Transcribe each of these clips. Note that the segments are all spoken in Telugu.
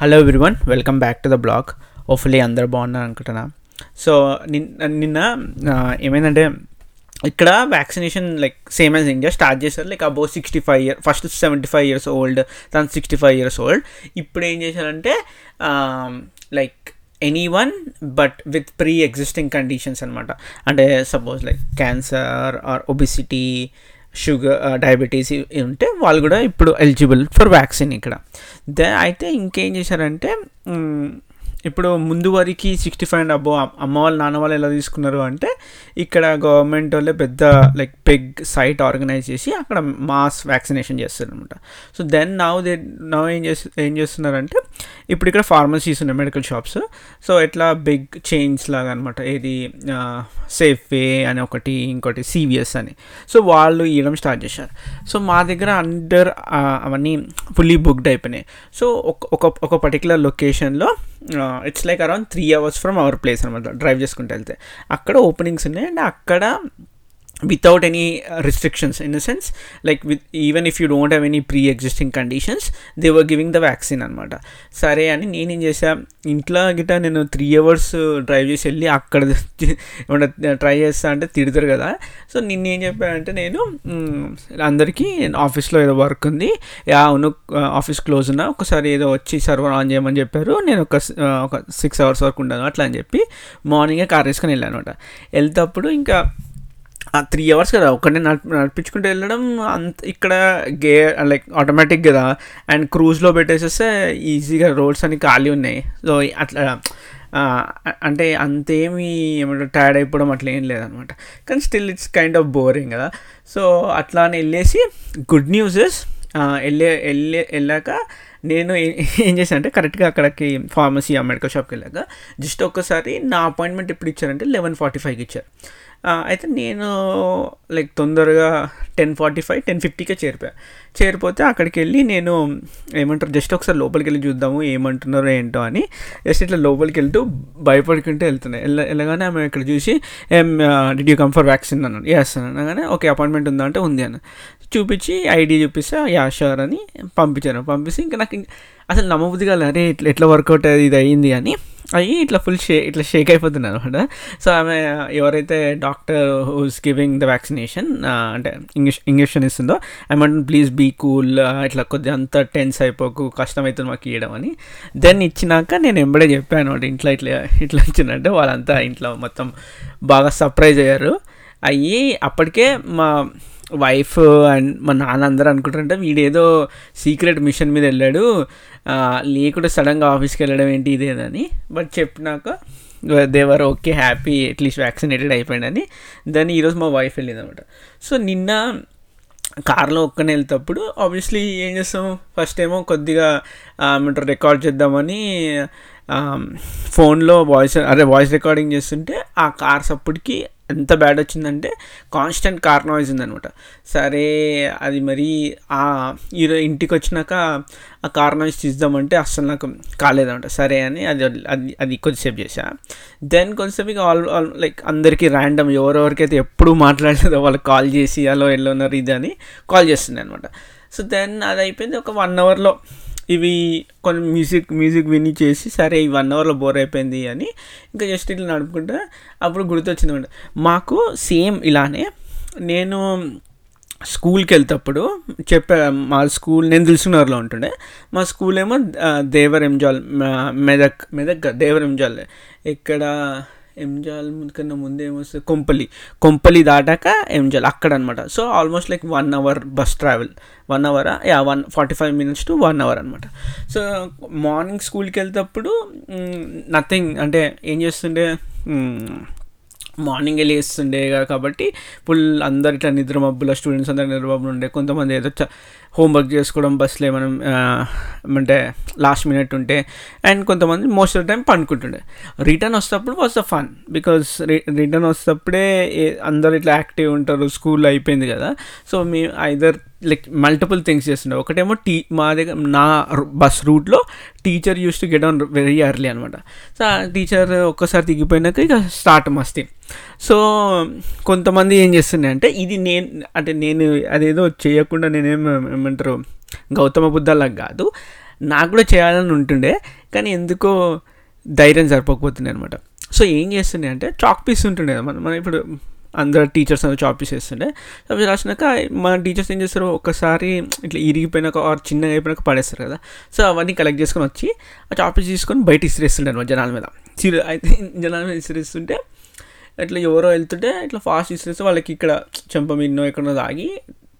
Hello everyone welcome back to the blog ఓఫ్లీ అందరు బాగున్నారు అనుకుంటున్నా. సో నిన్న నిన్న ఏమైందంటే ఇక్కడ vaccination like same as India start చేశారు. Like above sixty five year first seventy five years old దాని సిక్స్టీ ఫైవ్ ఇయర్స్ ఓల్డ్ ఇప్పుడు ఏం చేశారంటే like anyone but with pre existing conditions అనమాట అంటే suppose like cancer or obesity sugar diabetes ఉంటే వాళ్ళు కూడా ఇప్పుడు ఎలిజిబుల్ ఫర్ వ్యాక్సిన్ ఇక్కడ. దే అయితే ఇంకేం చేశారంటే ఇప్పుడు ముందు వరకు సిక్స్టీ ఫైవ్ అండ్ అబ్బో అమ్మ వాళ్ళు నాన్న వాళ్ళు ఎలా తీసుకున్నారు అంటే ఇక్కడ గవర్నమెంట్ వాళ్ళే పెద్ద లైక్ పెగ్ సైట్ ఆర్గనైజ్ చేసి అక్కడ మాస్ వ్యాక్సినేషన్ చేస్తారు అనమాట so then now they now ఏం చేసి ఏం చేస్తున్నారంటే ఇప్పుడు ఇక్కడ ఫార్మసీస్ ఉన్నాయి మెడికల్ షాప్స్ సో ఎట్లా బిగ్ చైన్స్ లాగా అనమాట ఏది సేఫ్ వే అని ఒకటి ఇంకోటి సివిఎస్ అని. సో వాళ్ళు ఇవ్వడం స్టార్ట్ చేశారు. సో మా దగ్గర అండర్ అవన్నీ ఫుల్లీ బుక్డ్ అయిపోయినాయి. సో ఒక ఒక పర్టికులర్ లొకేషన్లో it's like around three hours from our place అనమాట డ్రైవ్ చేసుకుంటూ వెళ్తే. అక్కడ ఓపెనింగ్స్ ఉన్నాయి. అండ్ అక్కడ without any restrictions in the sense like with even if you don't have any pre existing conditions they were giving the vaccine అనమాట సరే అని నేనేం చేసా ఇంట్లో గిట్ట నేను త్రీ అవర్స్ డ్రైవ్ చేసి వెళ్ళి అక్కడ ఏమన్నా uh, ట్రై చేస్తా అంటే తిడతారు కదా. సో నిన్న ఏం చెప్పానంటే నేను అందరికీ ఆఫీస్లో ఏదో వర్క్ ఉంది. యా అవును ఆఫీస్ క్లోజ్ ఉన్నా ఒకసారి ఏదో వచ్చి సర్వర్ ఆన్ చేయమని చెప్పారు. నేను ఒక ఒక సిక్స్ అవర్స్ వరకు ఉండను అట్లా అని చెప్పి మార్నింగే కార్ వేసుకొని వెళ్ళాను అనమాట వెళ్తేప్పుడు ఇంకా త్రీ అవర్స్ కదా ఒక్కడే నడిపి నడిపించుకుంటూ వెళ్ళడం అంత ఇక్కడ గే లైక్ ఆటోమేటిక్ కదా. అండ్ క్రూజ్లో పెట్టేసేస్తే ఈజీగా రోడ్స్ అన్ని ఖాళీ ఉన్నాయి. సో అట్లా అంటే అంతేమి ఏమంటారు టైర్డ్ అయిపోవడం అట్లా ఏం లేదనమాట. కానీ still it's kind of boring కదా. సో అట్లా అని వెళ్ళేసి గుడ్ న్యూస్ ఇస్ వెళ్ళే వెళ్ళే వెళ్ళాక నేను ఏం చేశాను అంటే కరెక్ట్గా అక్కడికి ఫార్మసీ ఆ మెడికల్ షాప్కి వెళ్ళాక జస్ట్ ఒక్కసారి నా అపాయింట్మెంట్ ఎప్పుడు ఇచ్చారంటే లెవెన్ ఫార్టీ ఫైవ్కి ఇచ్చారు. అయితే నేను లైక్ తొందరగా టెన్ ఫార్టీ ఫైవ్ టెన్ ఫిఫ్టీకే చేరిపోయా చేరిపోతే అక్కడికి వెళ్ళి నేను ఏమంటారు జస్ట్ ఒకసారి లోపలికి వెళ్ళి చూద్దాము ఏమంటున్నారో ఏంటో అని జస్ట్ ఇట్లా లోపలికి వెళ్తూ భయపడుకుంటూ వెళ్తున్నాయి వెళ్ళ వెళ్ళగానే ఆమె ఇక్కడ చూసి ఏం did you come for vaccine అన్నాను. ఎస్ అనగానే ఓకే అపాయింట్మెంట్ ఉందా? అంటే ఉంది అని చూపించి ఐడి చూపిస్తే యా షూర్ అని పంపించాను. పంపిస్తే ఇంకా నాకు అసలు నమ్మబుద్ధి కాలేదు అరే ఇట్లా ఎట్లా వర్కౌట్ అది ఇది అయ్యింది అని. అయ్యి ఇట్లా ఫుల్ షే ఇట్లా షేక్ అయిపోతున్నాను అనమాట సో ఆమె ఎవరైతే doctor who's giving the vaccination అంటే ఇంగ్లీష్ ఇంజక్షన్ ఇస్తుందో ఐమంట్ ప్లీజ్ బీ కూల్ ఇట్లా కొద్దిగా అంత టెన్స్ అయిపోకు కష్టమవుతుంది మాకు ఇవ్వడం అని. దెన్ ఇచ్చినాక నేను ఎంబడే చెప్పాను ఇంట్లో ఇట్లా ఇట్లా ఇచ్చినట్టు వాళ్ళంతా ఇంట్లో మొత్తం బాగా సర్ప్రైజ్ అయ్యారు. అయ్యి అప్పటికే మా వైఫ్ అండ్ మా నాన్న అందరూ అనుకుంటారంటే వీడేదో సీక్రెట్ మిషన్ మీద వెళ్ళాడు. లేకుండా సడన్గా ఆఫీస్కి వెళ్ళడం ఏంటి ఇదేదని బట్ చెప్పినాక they were okay happy at least vaccinated అయిపోయిందని. దాన్ని ఈరోజు మా వైఫ్ వెళ్ళిందనమాట. సో నిన్న కార్లో ఒక్కనే వెళ్తేప్పుడు ఆబ్వియస్లీ ఏం చేస్తాం ఫస్ట్ ఏమో కొద్దిగా ఏమంటారు రికార్డ్ చేద్దామని ఫోన్లో వాయిస్ అదే వాయిస్ రికార్డింగ్ చేస్తుంటే ఆ కార్స్ అప్పటికి ఎంత బ్యాడ్ వచ్చిందంటే కాన్స్టెంట్ కార్ నాయిస్ ఉందనమాట సరే అది మరి ఆ ఈరోజు ఇంటికి వచ్చినాక ఆ కార్ నాయిస్ తీద్దామంటే అస్సలు నాకు కాలేదనమాట సరే అని అది అది అది కొద్దిసేపు చేశా. దెన్ కొద్దిసేపు ఇక ఆల్ ఆల్ లైక్ అందరికీ ర్యాండమ్ ఎవరెవరికైతే ఎప్పుడు మాట్లాడలేదో వాళ్ళకి కాల్ చేసి అలో ఎల్లో ఉన్నారు ఇది అని కాల్ చేస్తుంది అనమాట సో దెన్ అది అయిపోయింది ఒక వన్ అవర్లో. ఇవి కొన్ని మ్యూజిక్ మ్యూజిక్ విని చేసి సరే ఈ వన్ అవర్లో బోర్ అయిపోయింది అని ఇంకా జస్ట్ ఇట్లా నడుపుకుంటా అప్పుడు గుర్తొచ్చింది మాకు సేమ్ ఇలానే నేను స్కూల్కి వెళ్తేప్పుడు చెప్పా మా స్కూల్ నేను దిల్సునగర్లో ఉంటుండే. మా స్కూల్ ఏమో ఆ, దేవర్ ఎంజాల్ మెదక్ మెదక్ కాదు, దేవర్ ఎంజాల్ ఇక్కడ ఎంజాల్ కన్నా ముందు ఏమొస్తుంది? కొంపలి కొంపలి దాటాక ఎంజాల్ అక్కడ అనమాట so almost like one hour bus travel one hour yeah one forty five minutes to one hour అనమాట. సో మార్నింగ్ స్కూల్కి వెళ్తేప్పుడు నథింగ్ అంటే ఏం చేస్తుండే? Mm, మార్నింగ్ లేస్తుండే కాబట్టి ఫుల్ అందరు ఇట్లా నిద్రమబ్బుల స్టూడెంట్స్ అందరు నిద్ర మబ్బులు ఉండే కొంతమంది ఏదో హోంవర్క్ చేసుకోవడం బస్సులో మనం అంటే లాస్ట్ మినిట్ ఉంటే అండ్ కొంతమంది మోస్ట్ ఆఫ్ ద టైం పండుకుంటుండే. Return వస్తేప్పుడు was the fun because return వస్తేప్పుడే అందరు ఇట్లా యాక్టివ్ ఉంటారు స్కూల్ అయిపోయింది కదా. సో మీ ఐదర్ లైక్ మల్టిపుల్ థింగ్స్ చేస్తుండే. ఒకటేమో టీ మా దగ్గర నా బస్ రూట్లో teacher use to get on very early అనమాట సో ఆ టీచర్ ఒక్కసారి దిగిపోయినాక ఇక స్టార్ట్ మస్తీ. సో కొంతమంది ఏం చేస్తున్నాయి అంటే ఇది నేను అంటే నేను అదేదో చేయకుండా నేనేం ఏమంటారు గౌతమ బుద్ధలాగా కాదు. నాకు కూడా చేయాలని ఉంటుండే కానీ ఎందుకో ధైర్యం సరిపోకపోతుండే అనమాట సో ఏం చేస్తుండే అంటే చాక్ పీస్ ఉంటుండే. మనం మనం ఇప్పుడు అందరు టీచర్స్ అందరూ చాక్ పీస్ చేస్తుండే అవి రాసినాక మన టీచర్స్ ఏం చేస్తారు ఒకసారి ఇట్లా ఇరిగిపోయినాక ఆర్ చిన్నగా అయిపోయినాక పడేస్తారు కదా. సో అవన్నీ కలెక్ట్ చేసుకొని వచ్చి ఆ చాపీస్ తీసుకొని బయట ఇసిరేస్తుండే అనమాట జనాల మీద. చిరు అయితే జనాల మీద ఇసిరేస్తుంటే ఇట్లా ఎవరో వెళ్తుంటే ఇట్లా ఫాస్ట్ ఇసిరేస్తే వాళ్ళకి ఇక్కడ చెంప మిన్నో ఎక్కడో తాగి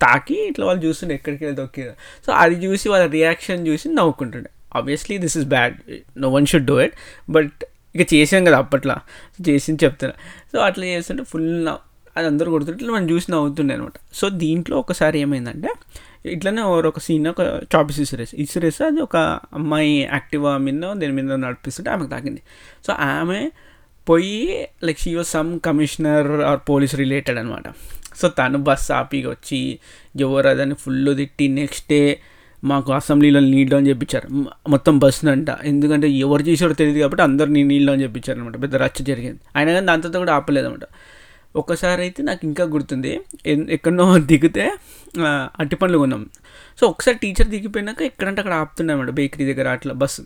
తాకి ఇట్లా వాళ్ళు చూస్తుండే ఎక్కడికి వెళ్ళి దొక్కి సో అది చూసి వాళ్ళ రియాక్షన్ చూసి నవ్వుకుంటుండే. Obviously this is bad no one should do it but ఇక చేసాం కదా అప్పట్లో. చేసింది చెప్తున్నా. సో అట్లా చేస్తుంటే ఫుల్ అది అందరూ కొడుతుంటే ఇట్లా మనం చూసి నవ్వుతుండే అనమాట సో దీంట్లో ఒకసారి ఏమైందంటే ఇట్లనే ఒక సీన్ ఒక చాపీస్ ఇసురేస్ ఇసురేస్ అది ఒక అమ్మాయి యాక్టివా మీద దీని మీద నడిపిస్తుంటే ఆమెకు తాకింది. సో ఆమె పోయి like she was some commissioner or police related అనమాట సో తను బస్ ఆపిగా వచ్చి ఎవరు అదని ఫుల్ తిట్టి నెక్స్ట్ డే మాకు అసెంబ్లీలో నీళ్ళు అని చెప్పించారు మొత్తం బస్సు అంట ఎందుకంటే ఎవరు చేసారో తెలియదు కాబట్టి అందరినీ నీళ్ళు అని చెప్పించారు అనమాట పెద్ద రచ్చ జరిగింది. అయినా కానీ దాంతో కూడా ఆపలేదన్నమాట ఒకసారి అయితే నాకు ఇంకా గుర్తుంది. ఎన్- దిగితే అట్టి అట్టిపండ్లు కొన్నాం. సో ఒకసారి టీచర్ దిగిపోయినాక ఎక్కడంటే అక్కడ ఆపుతున్నాయన్నమాట బేకరీ దగ్గర అట్లా బస్సు.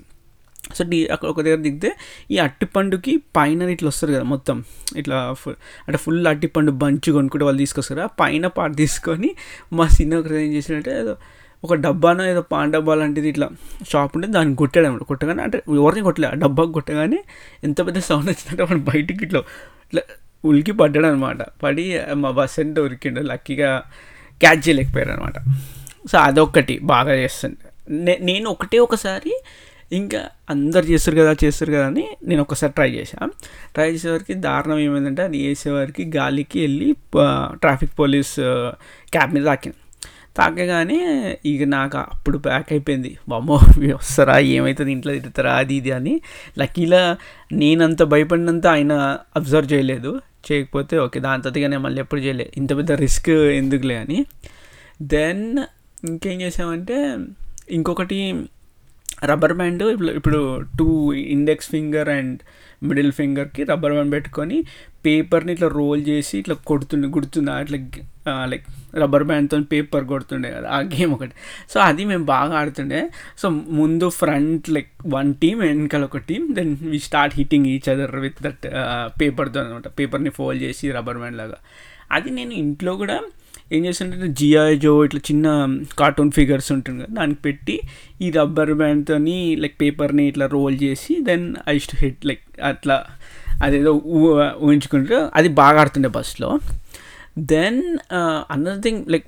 సో డి అక్కడ ఒక దగ్గర దిగితే ఈ అట్టిపండుకి పైన ఇట్లా వస్తారు కదా మొత్తం. ఇట్లా ఫుల్ అంటే ఫుల్ అట్టిపండు బంచ్ కొనుక్కుంటే వాళ్ళు తీసుకొస్తారు ఆ పైన పాటు తీసుకొని మా సిన్న ఒకరు ఏం చేసినట్టే ఏదో ఒక డబ్బానో ఏదో పాన్ డబ్బా లాంటిది ఇట్లా షాప్ ఉంటే దాన్ని కొట్టాడు అనమాట కొట్టగానే అంటే ఎవరిని కొట్టలే ఆ డబ్బాకి కొట్టగానే ఎంత పెద్ద సౌండ్ వచ్చిందంటే వాడు బయటికి ఇట్లా ఇట్లా ఉలికి పడ్డాడు అనమాట పడి మా బస్ అంటే ఉరికిండు లక్కీగా క్యాచ్ చేయలేకపోయారు అనమాట సో అదొక్కటి బాగా చేస్తుంది నే- నేను ఒకటే ఒకసారి ఇంకా అందరు చేస్తారు కదా చేస్తారు కదా అని నేను ఒకసారి ట్రై చేశాను ట్రై చేసేవారికి దారుణం ఏమైందంటే అది వేసేవారికి గాలికి వెళ్ళి ట్రాఫిక్ పోలీస్ క్యాబ్ మీద తాకింది. తాకగానే ఇక నాకు అప్పుడు ప్యాక్ అయిపోయింది. బామ్మో వస్తారా? ఏమవుతుంది ఇంట్లో తిడతారా? అది ఇది అని. లక్కీలా నేనంత భయపడినంత ఆయన అబ్జర్వ్ చేయలేదు. చేయకపోతే ఓకే దాని తర్వాత నేను మళ్ళీ ఎప్పుడు చేయలేదు ఇంత పెద్ద రిస్క్ ఎందుకులే అని. దెన్ ఇంకేం చేసామంటే ఇంకొకటి రబ్బర్ బ్యాండ్ ఇప్పుడు ఇప్పుడు two index finger and middle ఫింగర్కి rubber band పెట్టుకొని పేపర్ని ఇట్లా రోల్ చేసి ఇట్లా కొడుతుంది గుడుతుంది అట్లా లైక్ రబ్బర్ బ్యాండ్తో పేపర్ కొడుతుండే కదా ఆ గేమ్ ఒకటి. సో అది మేము బాగా ఆడుతుండే. సో ముందు ఫ్రంట్ లైక్ వన్ టీమ్ వెనకాల ఒక team then we start hitting each other with that పేపర్తో అనమాట పేపర్ని ఫోల్డ్ చేసి రబ్బర్ బ్యాండ్ లాగా. అది నేను ఇంట్లో కూడా ఏం చేస్తుంటే జియాజో ఇట్లా చిన్న కార్టూన్ ఫిగర్స్ ఉంటుంది కదా దానికి పెట్టి ఈ రబ్బర్ బ్యాండ్తోని లైక్ పేపర్ని ఇట్లా రోల్ చేసి then I to hit like అట్లా అదేదో ఊ- ఊహించుకుంటే అది బాగా ఆడుతుండే బస్లో then another thing like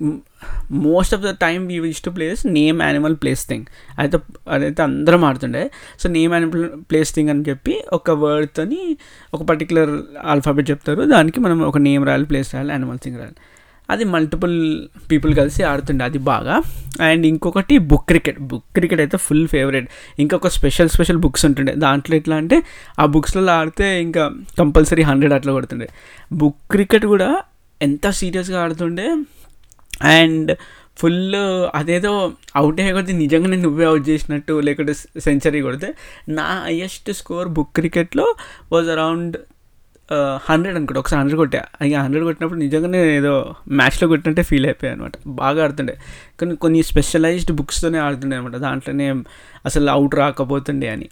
most of the time we wish to place name animal place thing అయితే అదైతే అందరం ఆడుతుండే. So name animal place thing అని చెప్పి ఒక వర్డ్తోని ఒక పర్టికులర్ ఆల్ఫాబెట్ చెప్తారు. దానికి మనం ఒక నేమ్ రాయాలి ప్లేస్ రాయాలి యానిమల్ థింగ్ రాయాలి. అది మల్టిపుల్ పీపుల్ కలిసి ఆడుతుండే అది బాగా. అండ్ ఇంకొకటి బుక్ క్రికెట్ బుక్ క్రికెట్ అయితే ఫుల్ ఫేవరెట్ ఇంకొక స్పెషల్ స్పెషల్ బుక్స్ ఉంటుండే. దాంట్లో ఎట్లా అంటే ఆ బుక్స్లలో ఆడితే ఇంకా కంపల్సరీ హండ్రెడ్ అట్లా కొడుతుండే. బుక్ క్రికెట్ కూడా ఎంత సీరియస్గా ఆడుతుండే. అండ్ ఫుల్ అదేదో అవుట్ అయ్యే కొద్దీ నిజంగానే నువ్వే అవుట్ చేసినట్టు లేకుంటే సెంచరీ కొడితే. నా హయ్యెస్ట్ స్కోర్ బుక్ క్రికెట్లో వాజ్ అరౌండ్ హండ్రెడ్ అనుకోండి ఒకసారి హండ్రెడ్ కొట్టా. ఇక హండ్రెడ్ కొట్టినప్పుడు నిజంగానే ఏదో మ్యాచ్లో కొట్టినట్టే ఫీల్ అయిపోయాయి అనమాట బాగా ఆడుతుండే. కానీ కొన్ని స్పెషలైజ్డ్ బుక్స్తోనే ఆడుతుండే అనమాట దాంట్లోనే అసలు అవుట్ రాకపోతుండే అని.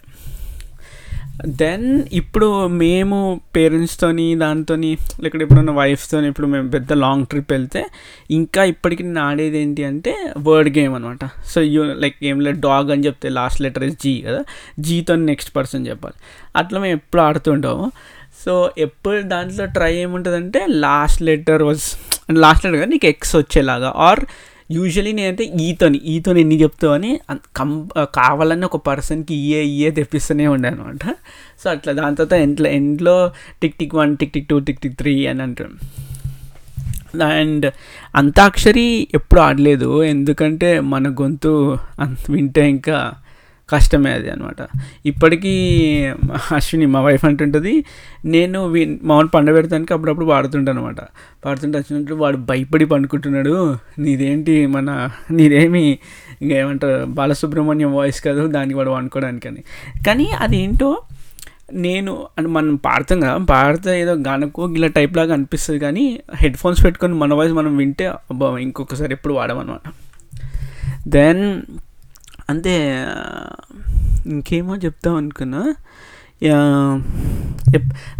దెన్ ఇప్పుడు మేము పేరెంట్స్తోని దాంతోని లేకపోతే ఎప్పుడన్నా వైఫ్తో ఇప్పుడు మేము పెద్ద లాంగ్ ట్రిప్ వెళ్తే ఇంకా ఇప్పటికి నేను ఆడేది ఏంటి అంటే వర్డ్ గేమ్ అనమాట సో యూ లైక్ ఏం లేదు డాగ్ అని చెప్తే లాస్ట్ లెటర్ ఇస్ జీ కదా. జీతో నెక్స్ట్ పర్సన్ చెప్పాలి. అట్లా మేము ఎప్పుడు ఆడుతుంటాము. సో ఎప్పుడు దాంట్లో ట్రై ఏముంటుందంటే last letter was last letter నీకు ఎక్స్ వచ్చేలాగా. ఆర్ యూజువలీ నేనైతే ఈతోని ఈతోని ఎన్ని చెప్తావని అని కం కావాలని ఒక పర్సన్కి ఇయే ఇయే తెప్పిస్తూనే ఉండే అనమాట సో అట్లా దాని తర్వాత ఎంట్లో ఎండ్లో tick tick one tick tick two tick tick three అని అంటాం అండ్ అంతాక్షరి ఎప్పుడు ఆడలేదు. ఎందుకంటే మన గొంతు అంత వింటే ఇంకా కష్టమే అది అనమాట ఇప్పటికీ అశ్విని మా వైఫ్ అంటుంటుంది నేను మామూలు పండ పెడతానికి అప్పుడప్పుడు పాడుతుంటాను అనమాట పాడుతుంటే వచ్చినట్టు వాడు భయపడి పండుకుంటున్నాడు. నీదేంటి మన నీదేమి ఏమంటారు బాలసుబ్రహ్మణ్యం వాయిస్ కాదు దానికి వాడు వండుకోవడానికి అని. కానీ అదేంటో నేను అంటే మనం పాడతాం కదా పాడితే ఏదో గనకో ఇలా టైప్ లాగా అనిపిస్తుంది కానీ హెడ్ ఫోన్స్ పెట్టుకొని మన వాయిస్ మనం వింటే అబ్బా ఇంకొకసారి ఎప్పుడు వాడమన్నమాట. దెన్ అంతే ఇంకేమో చెప్తాం అనుకున్నా.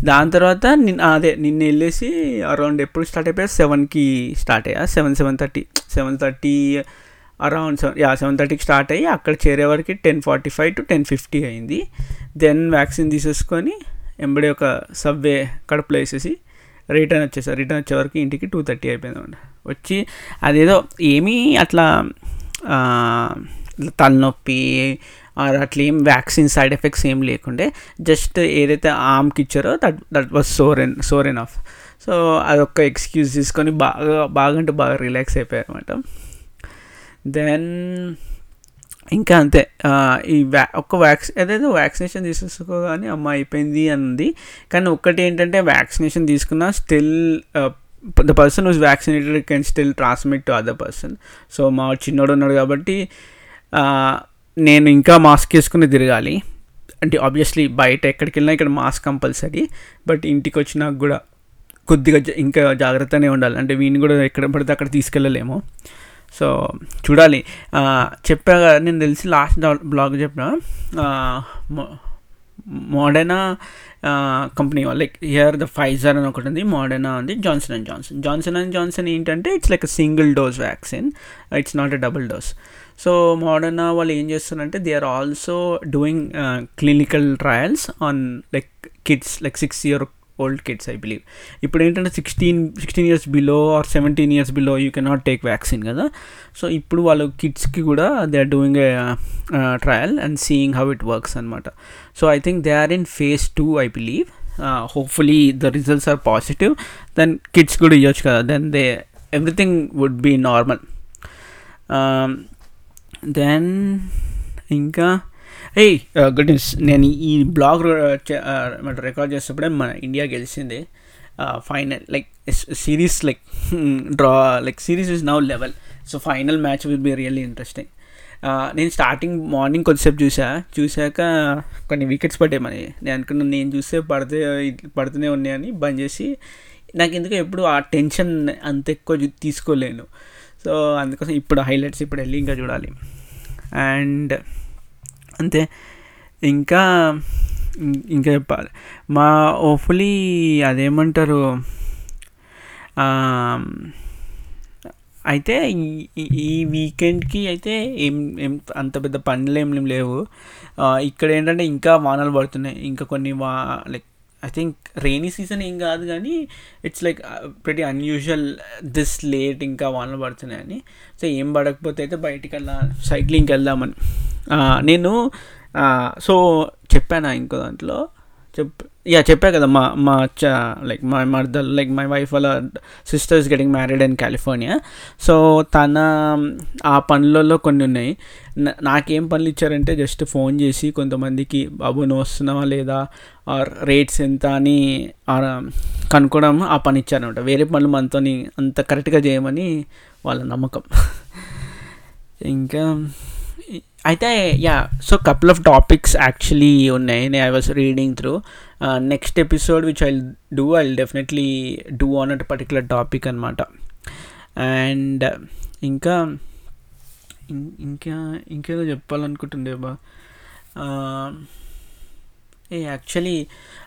దాని తర్వాత నిన్న అదే నిన్న వెళ్ళేసి అరౌండ్ ఎప్పుడు స్టార్ట్ అయిపోయా? సెవెన్కి స్టార్ట్ అయ్యా. Seven seven thirty seven thirty around seven yeah seven థర్టీకి స్టార్ట్ అయ్యి అక్కడ చేరే వరకు ten forty five to ten fifty అయింది. దెన్ వ్యాక్సిన్ తీసేసుకొని ఎంబడే ఒక సబ్వే కడుపులో వేసేసి రిటర్న్ వచ్చేసారు రిటర్న్ వచ్చే వరకు ఇంటికి టూ థర్టీ అయిపోయింది వచ్చి అదేదో ఏమీ అట్లా తలనొప్పి అట్లా ఏం వ్యాక్సిన్ సైడ్ ఎఫెక్ట్స్ ఏం లేకుండే. జస్ట్ ఏదైతే ఆమ్కి ఇచ్చారో that that was soreness soreness off so అదొక ఎక్స్క్యూజ్ తీసుకొని బాగా బాగా అంటే బాగా రిలాక్స్ అయిపోయారు అనమాట దెన్ ఇంకా అంతే. ఈ వ్యా ఒక్క వ్యాక్సి ఏదైతే వ్యాక్సినేషన్ తీసేసుకోగానే అమ్మ అయిపోయింది అంది కానీ ఒక్కటి ఏంటంటే వ్యాక్సినేషన్ తీసుకున్నా still the person who's vaccinated can still transmit to other person so మా చిన్నోడు ఉన్నాడు కాబట్టి నేను ఇంకా మాస్క్ వేసుకుని తిరగాలి. అంటే ఆబ్వియస్లీ బయట ఎక్కడికి వెళ్ళినా ఇక్కడ మాస్క్ కంపల్సరీ బట్ ఇంటికి వచ్చినాక కూడా కొద్దిగా జా- ఇంకా జాగ్రత్తనే ఉండాలి. అంటే వీని కూడా ఎక్కడ పడితే అక్కడ తీసుకెళ్ళలేము. సో చూడాలి. ఆ, చెప్పా నేను తెలిసి లాస్ట్ బ్లాగ్ చెప్పిన. Moderna company like here the Pfizer అని ఒకటి ఉంది. మోడర్నా ఉంది Johnson and Johnson Johnson and Johnson ఏంటంటే it's like single dose vaccine it's not a double dose so Moderna వాళ్ళు ఏం చేస్తున్నారంటే they are also doing clinical trials on like kids like six year old kids I believe ఇప్పుడు ఏంటంటే sixteen sixteen years below or seventeen years below you can not take vaccine కదా. సో ఇప్పుడు వాళ్ళు కిడ్స్కి కూడా they are doing a trial and seeing how it works అనమాట so I think they are in phase two I believe hopefully the results are positive then kids కూడా ఇవ్వచ్చు కదా. Then they everything would be normal then ఇంకా ఏయ్ uh, గుడ్ న్యూస్ నేను ఈ బ్లాగ్ uh, uh, రికార్డ్ చేసినప్పుడే మన ఇండియా గెలిచింది. Final like series like draw like series is now level so final match will be really interesting నేను స్టార్టింగ్ మార్నింగ్ కొద్దిసేపు చూసా. చూశాక కొన్ని వికెట్స్ పడ్డాయి మరి. నేను అనుకున్నాను నేను చూస్తే పడితే పడుతూనే ఉన్నాయని బంద్ చేసి నాకు ఎందుకు ఎప్పుడు ఆ టెన్షన్ అంత ఎక్కువ తీసుకోలేను. సో అందుకోసం ఇప్పుడు హైలైట్స్ ఇప్పుడు వెళ్ళి ఇంకా చూడాలి. అండ్ అంతే. ఇంకా ఇంకా చెప్పాలి. మా ఓఫులీ అదేమంటారు? అయితే ఈ- వీకెండ్కి అయితే ఏం ఏం అంత పెద్ద పనులు ఏం లేవు. ఇక్కడ ఏంటంటే ఇంకా వానలు పడుతున్నాయి. ఇంకా కొన్ని వా like I think rainy season ఏం కాదు కానీ ఇట్స్ లైక్ ప్రతి అన్యూజువల్ దిస్ లేట్ ఇంకా వానలు పడుతున్నాయని సో ఏం పడకపోతే అయితే బయటికి వెళ్ళా సైక్లింగ్కి వెళ్దామని. Uh, నేను uh, సో చెప్పాను ఇంకో దాంట్లో చెప్ యా చెప్పా కదా మా మా లైక్ మా మర్దల్ లైక్ మై వైఫ్ వాళ్ళ sisters getting married in California so తన ఆ పనులలో కొన్ని ఉన్నాయి. నాకేం పనులు ఇచ్చారంటే జస్ట్ ఫోన్ చేసి కొంతమందికి బాబు నువ్వు వస్తున్నావా లేదా? ఆర్ రేట్స్ ఎంత? అని కనుక్కోవడం ఆ పని ఇచ్చారనమాట. వేరే పనులు మనతో అంత కరెక్ట్గా చేయమని వాళ్ళ నమ్మకం. ఇంకా అయితే yeah so couple of topics actually ఉన్నాయి. నే I was reading through next episode which I do I definitely do on at particular topic అనమాట అండ్ ఇంకా ఇంకా ఇంకేదో చెప్పాలనుకుంటుండే బా um, ఏ యాక్చువల్లీ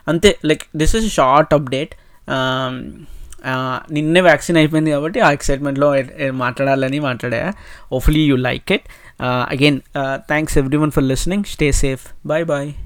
అంతే like this is short update నిన్నే వ్యాక్సిన్ అయిపోయింది కాబట్టి ఆ ఎక్సైట్మెంట్లో మాట్లాడాలని మాట్లాడా. Hopefully you like it Uh, again, uh, thanks everyone for listening. Stay safe. Bye bye.